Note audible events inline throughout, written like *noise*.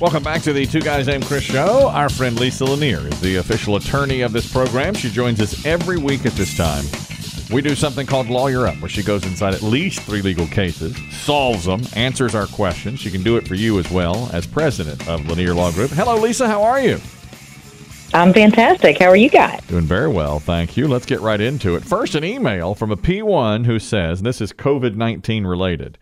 Welcome back to the Two Guys Named Chris show. Our friend Lisa Lanier is the official attorney of this program. She joins us every week at this time. We do something called Lawyer Up, where she goes inside at least three legal cases, solves them, answers our questions. She can do it for you as well as president of Lanier Law Group. Hello, Lisa. How are you? I'm fantastic. How are you guys? Doing very well, thank you. Let's get right into it. First, an email from a P1 who says, and this is COVID 19 related.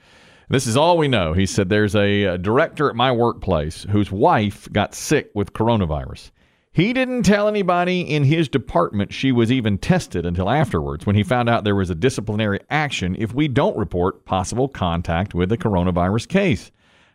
This is all we know. He said, There's a, a director at my workplace whose wife got sick with coronavirus. He didn't tell anybody in his department she was even tested until afterwards when he found out there was a disciplinary action if we don't report possible contact with a coronavirus case.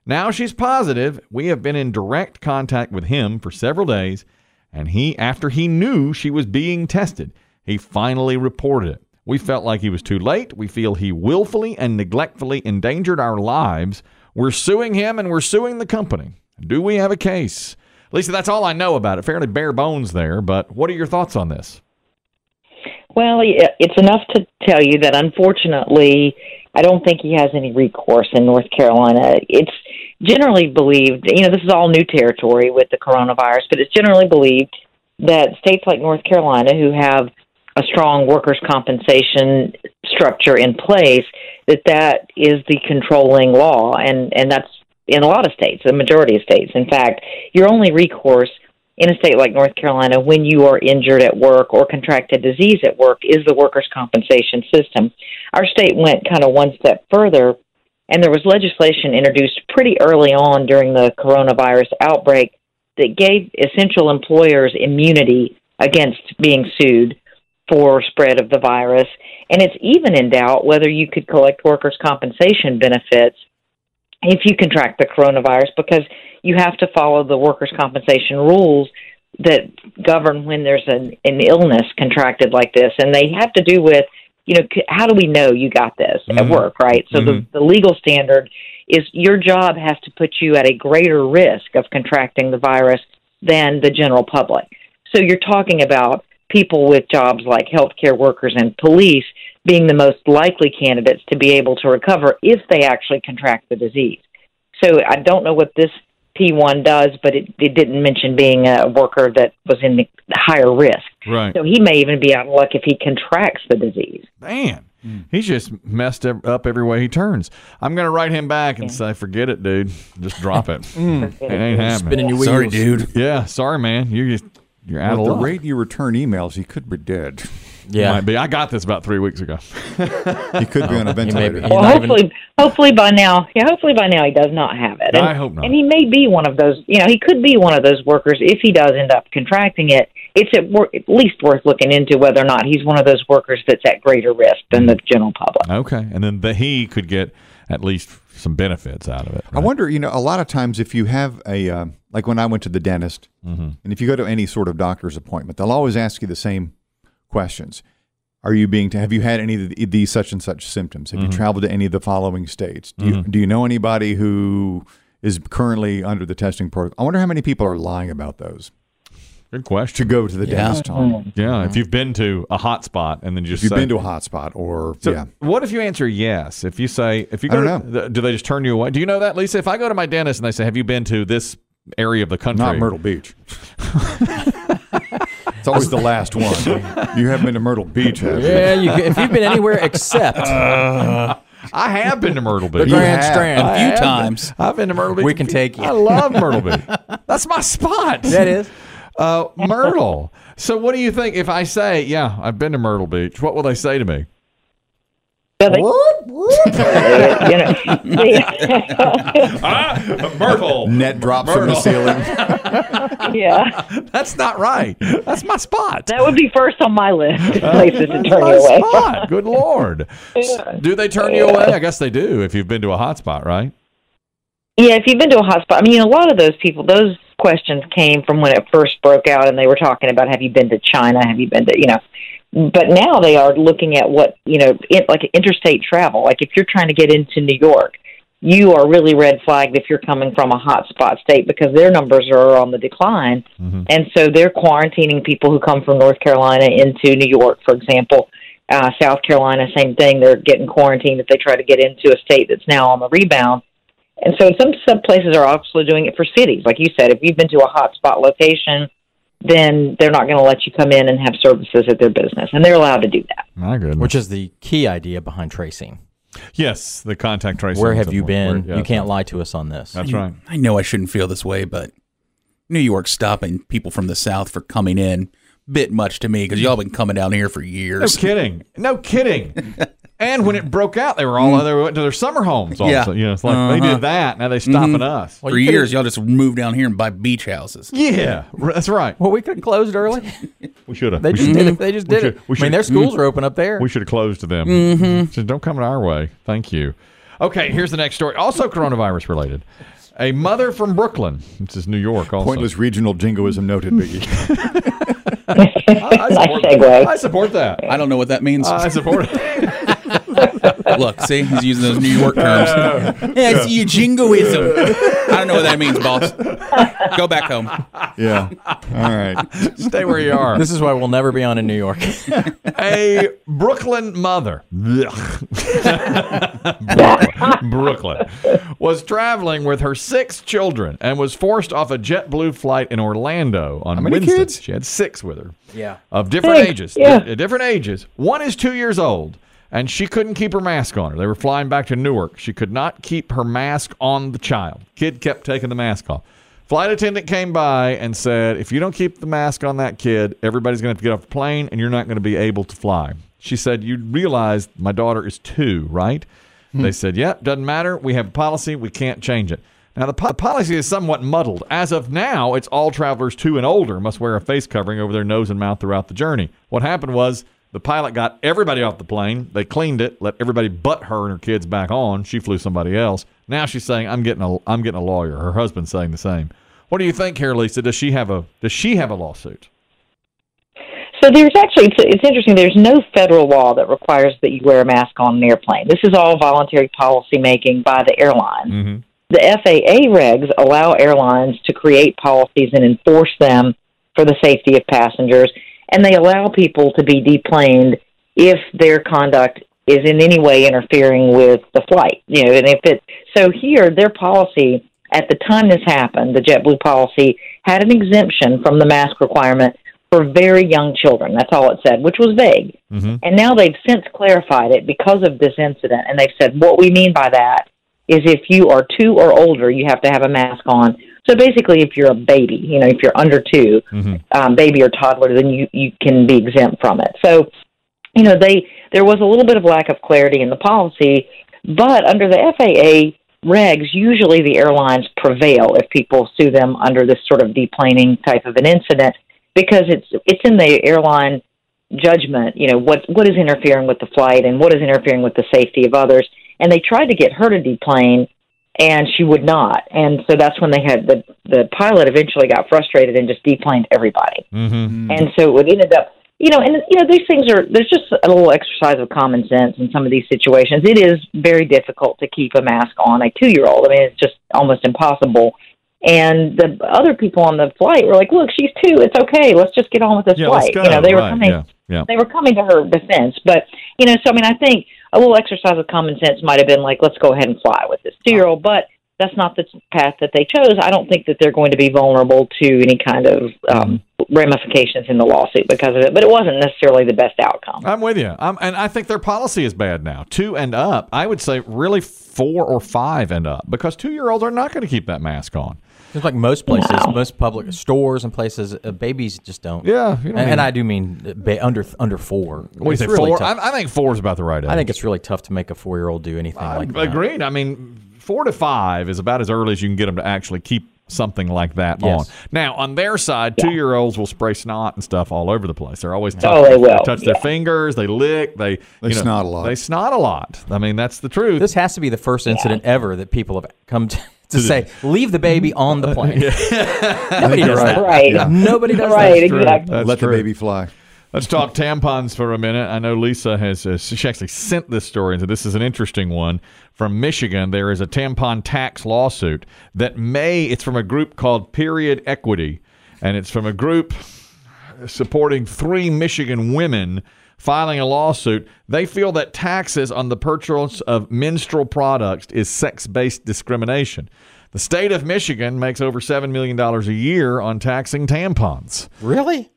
Now she's positive. We have been in direct contact with him for several days, and he, after he knew she was being tested, he finally reported it. We felt like he was too late. We feel he willfully and neglectfully endangered our lives. We're suing him and we're suing the company. Do we have a case? Lisa, that's all I know about it. Fairly bare bones there, but what are your thoughts on this? Well, it's enough to tell you that unfortunately, I don't think he has any recourse in North Carolina. It's generally believed, you know, this is all new territory with the coronavirus, but it's generally believed that states like North Carolina, who have a strong workers' compensation structure in place, that that is the controlling law, and and that's in a lot of states, the majority of states. In fact, your only recourse in a state like North Carolina when you are injured at work or contract a disease at work is the workers' compensation system. Our state went kind of one step further, and there was legislation introduced pretty early on during the coronavirus outbreak that gave essential employers immunity against being sued for spread of the virus. And it's even in doubt whether you could collect workers' compensation benefits if you contract the coronavirus because you have to follow the workers' compensation rules that govern when there's an, an illness contracted like this. And they have to do with, you know, how do we know you got this mm-hmm. at work, right? So mm-hmm. the, the legal standard is your job has to put you at a greater risk of contracting the virus than the general public. So you're talking about people with jobs like healthcare workers and police being the most likely candidates to be able to recover if they actually contract the disease. So I don't know what this P1 does, but it, it didn't mention being a worker that was in the higher risk. Right. So he may even be out of luck if he contracts the disease. Man, mm. he's just messed up every way he turns. I'm going to write him back and yeah. say, forget it, dude. Just drop it. *laughs* mm. It ain't happening. Spinning your wheels. Sorry, dude. Yeah, sorry, man. You just you're out At of the luck. rate you return emails, he could be dead. *laughs* Yeah, might be. I got this about three weeks ago. *laughs* he could be on a ventilator. well, hopefully, even... hopefully by now, yeah, hopefully by now he does not have it. And, I hope not. And he may be one of those. You know, he could be one of those workers if he does end up contracting it. It's at, wor- at least worth looking into whether or not he's one of those workers that's at greater risk than hmm. the general public. Okay, and then the, he could get at least some benefits out of it. Right? I wonder, you know, a lot of times if you have a uh, like when I went to the dentist, mm-hmm. and if you go to any sort of doctor's appointment, they'll always ask you the same questions. Are you being? To, have you had any of these such and such symptoms? Have mm-hmm. you traveled to any of the following states? Do you mm-hmm. do you know anybody who is currently under the testing protocol? I wonder how many people are lying about those. Good question. To go to the yeah. dentist on. Yeah, if you've been to a hot spot and then just if you've say, been to a hot spot or so yeah. What if you answer yes? If you say if you go, I don't know. do they just turn you away? Do you know that, Lisa? If I go to my dentist and they say, "Have you been to this area of the country?" Not Myrtle Beach. *laughs* it's always the last one. You haven't been to Myrtle Beach, have you? Yeah, you, if you've been anywhere except. Uh, *laughs* I have been to Myrtle Beach. The Grand Strand a few times. Been. I've been to Myrtle Beach. We can take you. I love Myrtle Beach. That's my spot. That is. Uh, Myrtle. So, what do you think if I say, "Yeah, I've been to Myrtle Beach"? What will they say to me? What? What? *laughs* you know, *laughs* ah, Myrtle. Net drops Myrtle. from the ceiling. *laughs* yeah. That's not right. That's my spot. That would be first on my list of places to turn you away. Spot. Good Lord. Yeah. Do they turn you away? I guess they do if you've been to a hot spot, right? Yeah, if you've been to a hot spot. I mean, a lot of those people, those questions came from when it first broke out and they were talking about have you been to China? Have you been to, you know, but now they are looking at what you know it, like interstate travel. Like if you're trying to get into new york you are really red flagged if you're coming from a hot spot state because their numbers are on the decline. Mm-hmm. and so they're quarantining people who come from north carolina into new york for example. Uh, south carolina same thing. They're getting quarantined if they try to get into a state that's now on the rebound And so some some places are also doing it for cities. Like you said, if you've been to a hotspot location, then they're not going to let you come in and have services at their business, and they're allowed to do that. My goodness. Which is the key idea behind tracing. yes, the contact tracing. Where have you been? Where- you can't lie to us on this. That's right. I know I shouldn't feel this way, but New York's stopping people from the South for coming in bit much to me because y'all been coming down here for years. No years. kidding. No kidding. *laughs* and when it broke out, they were all they went to their summer homes. Also. Yeah. You know, it's like they Uh-huh. did that. Now they stopping us. for years, y'all just moved down here and buy beach houses. Yeah, that's right. Well, we could have closed early. *laughs* We should have. They We just should- did it. They just did it. we I mean, their schools are open up there. We should have closed to them. Mm-hmm. Said, don't come in our way. Thank you. Okay, here's the next story. Also coronavirus related. A mother from Brooklyn. This is New York. Also, Pointless regional jingoism noted, Biggie. *laughs* I, I Nice support, segue. I support that. I don't know what that means. I support it. *laughs* Look, see, he's using those New York terms. yeah, I see jingoism. I don't know what that means, boss. Go back home. yeah. All right. Stay where you are. This is why we'll never be on in New York. a Brooklyn mother, Brooklyn, *laughs* *laughs* *laughs* was traveling with her six children and was forced off a JetBlue flight in Orlando on How many Wednesday. kids? She had six with her yeah. of different Six, ages. yeah. di- different ages. One is two years old, and she couldn't keep her mask on her. They were flying back to Newark. She could not keep her mask on the child. Kid kept taking the mask off. Flight attendant came by and said, "If you don't keep the mask on that kid, everybody's going to have to get off the plane, and you're not going to be able to fly." She said, "You realize my daughter is two, right?" Hmm. They said, "Yep, doesn't matter. We have a policy. We can't change it." Now, the, po- policy is somewhat muddled. As of now, it's all travelers two and older must wear a face covering over their nose and mouth throughout the journey. What happened was the pilot got everybody off the plane. They cleaned it, let everybody but her and her kids back on. She flew somebody else. Now she's saying, "I'm getting a, I'm getting a lawyer." Her husband's saying the same. What do you think here, Lisa? Does she have a Does she have a lawsuit? So there's actually it's, it's interesting. There's no federal law that requires that you wear a mask on an airplane. This is all voluntary policy making by the airline. Mm-hmm. The FAA regs allow airlines to create policies and enforce them for the safety of passengers, and they allow people to be deplaned if their conduct is in any way interfering with the flight. You know, and if it so here their policy at the time this happened, the JetBlue policy had an exemption from the mask requirement for very young children. That's all it said, which was vague. Mm-hmm. And now they've since clarified it because of this incident, and they've said what we mean by that is if you are two or older, you have to have a mask on. So basically, if you're a baby, you know, if you're under 2 Mm-hmm. um, baby or toddler, then you you can be exempt from it. So, you know, they there was a little bit of lack of clarity in the policy, but under the FAA regs, usually the airlines prevail if people sue them under this sort of deplaning type of an incident because it's it's in the airline judgment, you know, what what is interfering with the flight and what is interfering with the safety of others. And they tried to get her to deplane and she would not. And so that's when they had the the pilot eventually got frustrated and just deplaned everybody. Mm-hmm. And so it ended up you know, and you know, these things are there's just a little exercise of common sense in some of these situations. It is very difficult to keep a mask on a two year old. I mean, it's just almost impossible. And the other people on the flight were like, "Look, she's two. It's okay. Let's just get on with this Yeah, flight." You know, they were coming Yeah, yeah. they were coming to her defense. But you know, so I mean, I think a little exercise of common sense might have been like, let's go ahead and fly with this two year old. But that's not the path that they chose. I don't think that they're going to be vulnerable to any kind of um, ramifications in the lawsuit because of it. But it wasn't necessarily the best outcome. I'm with you. Um, and I think their policy is bad now. Two and up. I would say really four or five and up because two year olds are not going to keep that mask on. It's like most places, No. most public stores and places, uh, babies just don't. Yeah. You And, know, and I do mean uh, ba- under under four. what do you It's say? really four? tough. I, I think four is about the right age. I think it's really tough to make a four year old do anything like that. Agreed. I mean, four to five is about as early as you can get them to actually keep something like that Yes. on. Now, on their side, two year olds will spray snot and stuff all over the place. They're always Oh, they will. touch their fingers, they lick, they They you know, snot a lot. They snot a lot. I mean, that's the truth. This has to be the first incident ever that people have come to, to say, leave the baby on the plane. *laughs* Nobody does that. Right. Yeah. Nobody does Right, that. true. exactly. That's Let true. the baby fly. Let's talk tampons for a minute. I know Lisa has uh, she actually sent this story, and so this is an interesting one from Michigan. There is a tampon tax lawsuit that may it's from a group called Period Equity, and it's from a group supporting three Michigan women filing a lawsuit. They feel that taxes on the purchase of menstrual products is sex based discrimination. The state of Michigan makes over $7 million a year on taxing tampons. Really?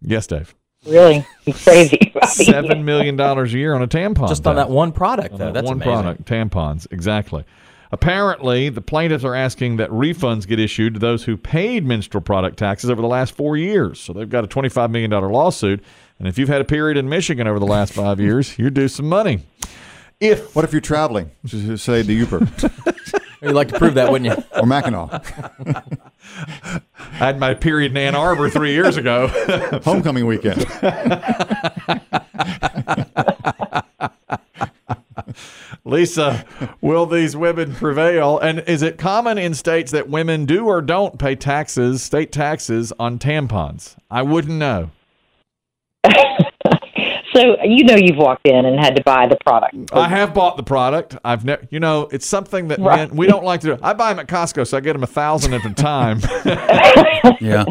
Yes, Dave. Really, It's crazy. $7 million a year on a tampon. Just on Dave. that one product, On though. that That's one amazing. product, tampons, exactly. Apparently, the plaintiffs are asking that refunds get issued to those who paid menstrual product taxes over the last four years. So they've got a $25 million lawsuit. And if you've had a period in Michigan over the last five years, you're due some money. If What if you're traveling? Say the Uber *laughs* You'd like to prove that, wouldn't you? or Mackinac. I had my period in Ann Arbor three years ago, *laughs* Homecoming weekend. *laughs* Lisa, will these women prevail? And is it common in states that women do or don't pay taxes, state taxes on tampons? I wouldn't know. *laughs* so you know you've walked in and had to buy the product. I have bought the product. I've never, you know, it's something that Right. men, we don't like to do. I buy them at Costco, so I get them a thousand at a time, *laughs* Yeah.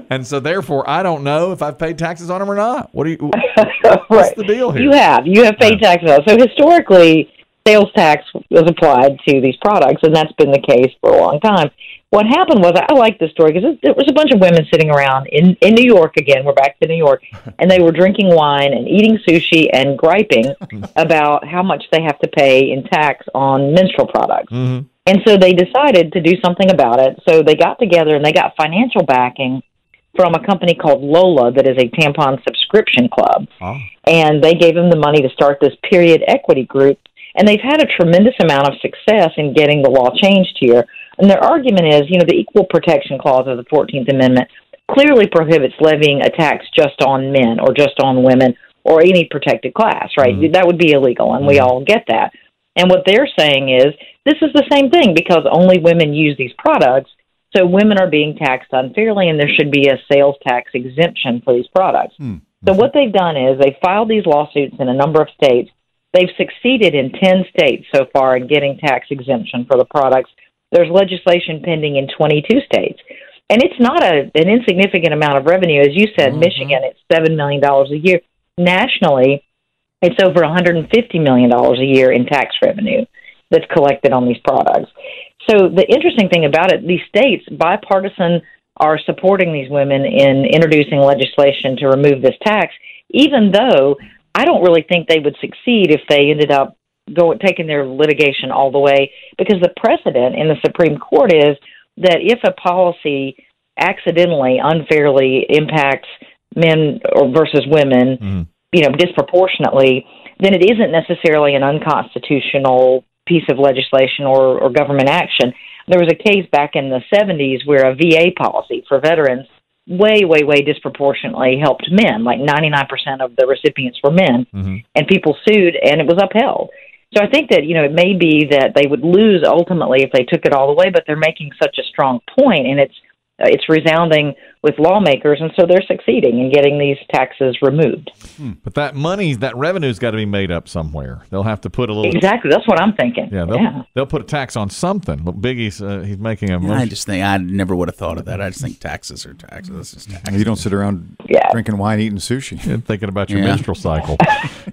*laughs* and so therefore I don't know if I've paid taxes on them or not. What do you? right. What's the deal here? You have. You have paid taxes. on it. So historically, sales tax was applied to these products, and that's been the case for a long time. What happened was, I like this story because there was a bunch of women sitting around in, in New York again. We're back to New York, *laughs* and they were drinking wine and eating sushi and griping *laughs* about how much they have to pay in tax on menstrual products. Mhm. And so they decided to do something about it. So they got together and they got financial backing from a company called Lola that is a tampon subscription club. Ah. And they gave them the money to start this period equity group. And they've had a tremendous amount of success in getting the law changed here. And their argument is, you know, the Equal Protection Clause of the 14th Amendment clearly prohibits levying a tax just on men or just on women or any protected class, right? Mm-hmm. That would be illegal, and we mm-hmm. all get that. And what they're saying is this is the same thing because only women use these products. So women are being taxed unfairly, and there should be a sales tax exemption for these products. Hmm. So what they've done is they filed these lawsuits in a number of states. They've succeeded in 10 states so far in getting tax exemption for the products. There's legislation pending in 22 states. And it's not a, an insignificant amount of revenue. As you said, mm-hmm. Michigan, it's $7 million a year. Nationally, it's over $150 million a year in tax revenue that's collected on these products. So the interesting thing about it, these states, bipartisan, are supporting these women in introducing legislation to remove this tax, even though I don't really think they would succeed if they ended up go taking their litigation all the way because the precedent in the Supreme Court is that if a policy accidentally unfairly impacts men or versus women, mm-hmm. you know, disproportionately, then it isn't necessarily an unconstitutional piece of legislation or, or government action. There was a case back in the 70s where a VA policy for veterans way, way, way disproportionately helped men. Like 99% of the recipients were men, mm-hmm. and people sued, and it was upheld. So I think that you know it may be that they would lose ultimately if they took it all the way, but they're making such a strong point, and it's it's resounding with lawmakers, and so they're succeeding in getting these taxes removed. But that money, that revenue's got to be made up somewhere. They'll have to put a little. Exactly, that's what I'm thinking. Yeah, they'll, yeah. they'll put a tax on something. Look, Biggie's uh, he's making a. I just think I never would have thought of that. I just think taxes are taxes. It's just taxes. You don't sit around Yeah. drinking wine, eating sushi. *laughs* and *laughs* thinking about your Yeah. menstrual cycle.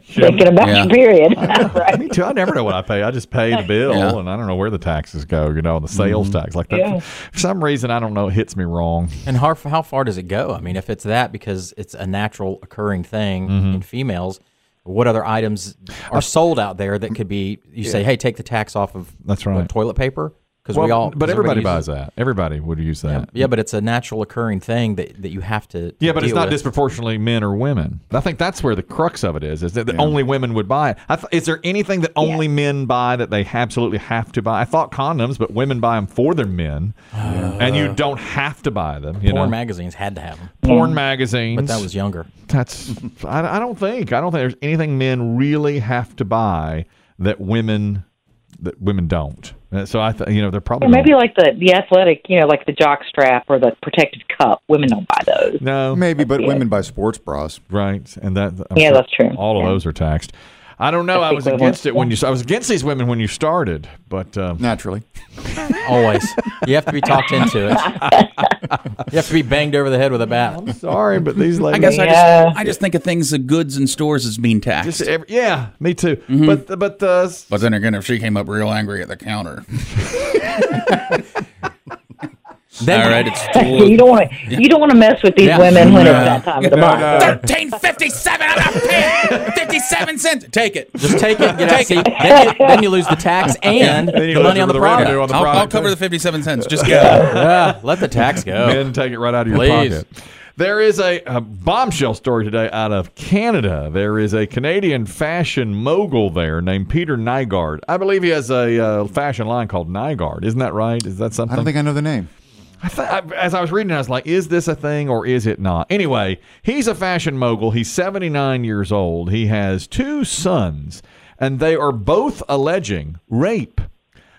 Thinking about Yeah. your period, *laughs* right? Me too. I never know what I pay. I just pay the bill, Yeah. and I don't know where the taxes go. You know, the sales tax like that. Yeah. For some reason, I don't know. It hits me wrong. And how, how far does it go? I mean, if it's that because it's a natural occurring thing Mm-hmm. in females, what other items are sold out there that could be? You say, hey, take the tax off of That's what, right. toilet paper because Well, we all. but everybody uses- buys that. Everybody would use that. Yeah, but it's a natural occurring thing that, that you have to. to Yeah, but it's not with. disproportionately men or women. I think that's where the crux of it is: is that, that only women would buy it. I th- is there anything that only men buy that they absolutely have to buy? I thought condoms, but women buy them for their men, and you don't have to buy them. You Porn know, magazines had to have them, porn magazines. but that was younger. that's. I, I don't think. I don't think there's anything men really have to buy that women that women don't. Uh, So I, th- you know, they're probably Or maybe like the the athletic, you know, like the jock strap or the protective cup. Women don't buy those. no, Maybe, but women buy sports bras. Right, and that I'm Yeah, that's true. All of those are taxed. I don't know. I was against it when you. I was against these women when you started, but um, Naturally. Always. You have to be talked into it. You have to be banged over the head with a bat. I'm sorry, but these I ladies. guess I Yeah. just I just think of things the goods and stores as being taxed. Just every, yeah, me too. Mm-hmm. But but uh, but then again, if she came up real angry at the counter, *laughs* *laughs* Then, all right, it's *laughs* you don't want to you don't want to mess with these Yeah. women when No. it's that time of the month. thirteen fifty seven. I'm not paying fifty seven cents. Take it. Just take it and get out. See, then, you, then you lose the tax *laughs* and the money on the the product. on the I'll, I'll cover the fifty seven cents. Just go. Yeah, let the tax go. *laughs* men take it right out of your Please. pocket. There is a, a bombshell story today out of Canada. There is a Canadian fashion mogul there named Peter Nygard. I believe he has a uh, fashion line called Nygard. Isn't that right? Is that something? I don't think I know the name. I th- I, as I was reading, I was like, "Is this a thing or is it not?" Anyway, he's a fashion mogul. He's 79 years old. He has two sons, and they are both alleging rape,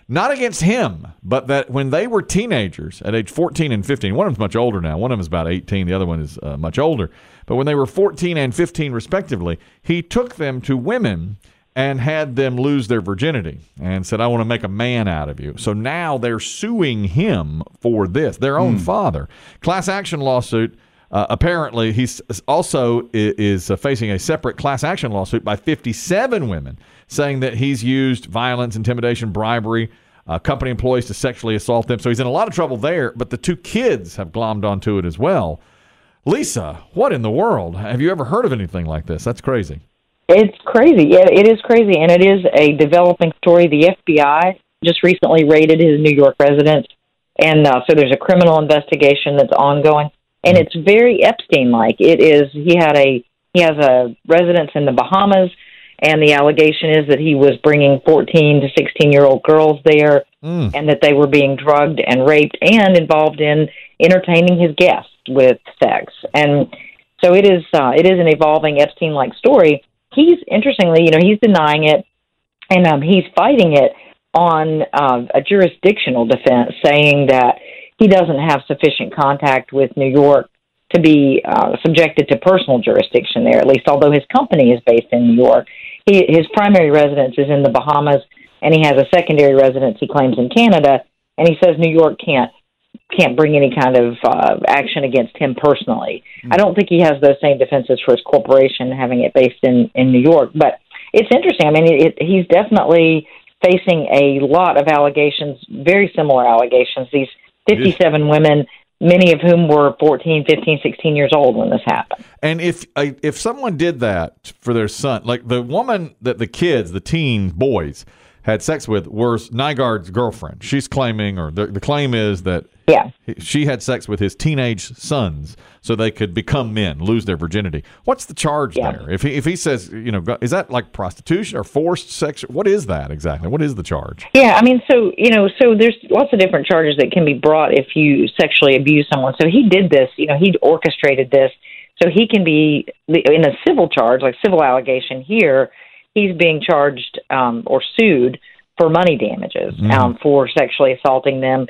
not against him, but that when they were teenagers at age 14 and 15, one of them's much older now. One of them is about 18. The other one is uh, much older. But when they were 14 and 15, respectively, he took them to women and had them lose their virginity and said, I want to make a man out of you. So now they're suing him for this, their own father. Class action lawsuit. Uh, apparently, he's also is uh, facing a separate class action lawsuit by 57 women, saying that he's used violence, intimidation, bribery, uh, company employees to sexually assault them. So he's in a lot of trouble there. But the two kids have glommed onto it as well. Lisa, what in the world? Have you ever heard of anything like this? That's crazy. It's crazy. Yeah, it is crazy, and it is a developing story. The FBI just recently raided his New York residence, and uh, so there's a criminal investigation that's ongoing, and it's very Epstein-like. It is. He had a he has a residence in the Bahamas, and the allegation is that he was bringing 14 to 16 year old girls there, and that they were being drugged and raped and involved in entertaining his guests with sex, and so it is. Uh, it is an evolving Epstein-like story he's interestingly, you know, he's denying it, and um, he's fighting it on uh, a jurisdictional defense, saying that he doesn't have sufficient contact with New York to be uh, subjected to personal jurisdiction there. At least, although his company is based in New York, he, his primary residence is in the Bahamas, and he has a secondary residence he claims in Canada. And he says New York can't can't bring any kind of uh, action against him personally. I don't think he has those same defenses for his corporation having it based in in New York. But it's interesting. I mean, it, it, he's definitely facing a lot of allegations, very similar allegations. These 57 women, many of whom were 14, 15, 16 years old when this happened. And if uh, if someone did that for their son, like the woman that the kids, the teen boys, had sex with was Nygard's girlfriend. She's claiming, or the, the claim is that Yeah. she had sex with his teenage sons so they could become men, lose their virginity. What's the charge Yeah. there? If he if he says, you know, is that like prostitution or forced sex? What is that exactly? What is the charge? Yeah, I mean, so you know, so there's lots of different charges that can be brought if you sexually abuse someone. So he did this, you know, he orchestrated this, so he can be in a civil charge, like civil allegation here. He's being charged um, or sued for money damages um, for sexually assaulting them,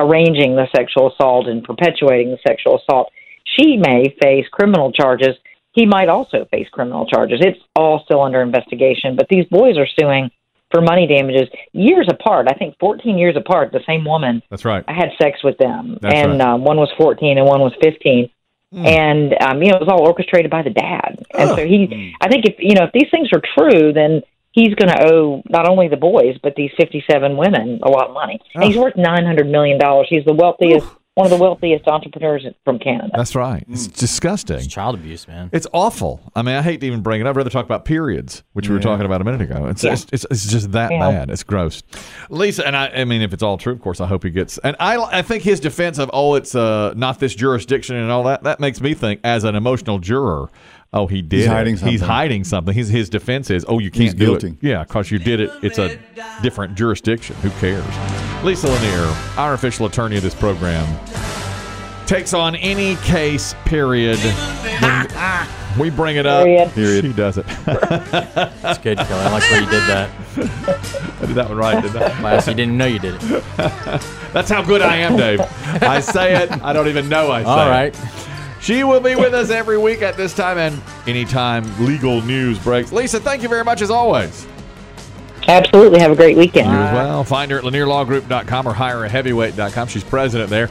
arranging the sexual assault, and perpetuating the sexual assault. She may face criminal charges. He might also face criminal charges. It's all still under investigation, but these boys are suing for money damages years apart. I think 14 years apart. The same woman. That's right. I had sex with them, That's and right. um, one was 14 and one was 15. And um, you know, it was all orchestrated by the dad. And so he, I think, if you know, if these things are true, then he's going to owe not only the boys but these 57 women a lot of money. And he's worth 900 million dollars. He's the wealthiest, one of the wealthiest entrepreneurs from Canada. That's right. It's disgusting. It's child abuse, man. It's awful. I mean, I hate to even bring it up. I'd rather talk about periods, which we were talking about a minute ago. It's Yeah. it's, it's, it's just that Yeah. bad. It's gross. Lisa, and I, I mean, if it's all true, of course, I hope he gets. And I, I think his defense of oh, it's uh, not this jurisdiction and all that that makes me think as an emotional juror. Oh, he did. He's it. hiding He's something. hiding something. His his defense is, oh, you can't He's do guilty. it. Yeah, because you did it. It's a different jurisdiction. Who cares? Lisa Lanier, our official attorney of this program, takes on any case. Period. When *laughs* we bring it up. Period. She does it. *laughs* That's good, Kelly. I like the way you did that. *laughs* I did that one right, didn't I? Last, you didn't know you did it. That's how good I am, Dave. I say it. I don't even know I say All it. She will be with us every week at this time, and anytime legal news breaks. Lisa, thank you very much as always. Absolutely. Have a great weekend. You as well. Find her at lanierlawgroup.com or hireaheavyweight.com. She's president there.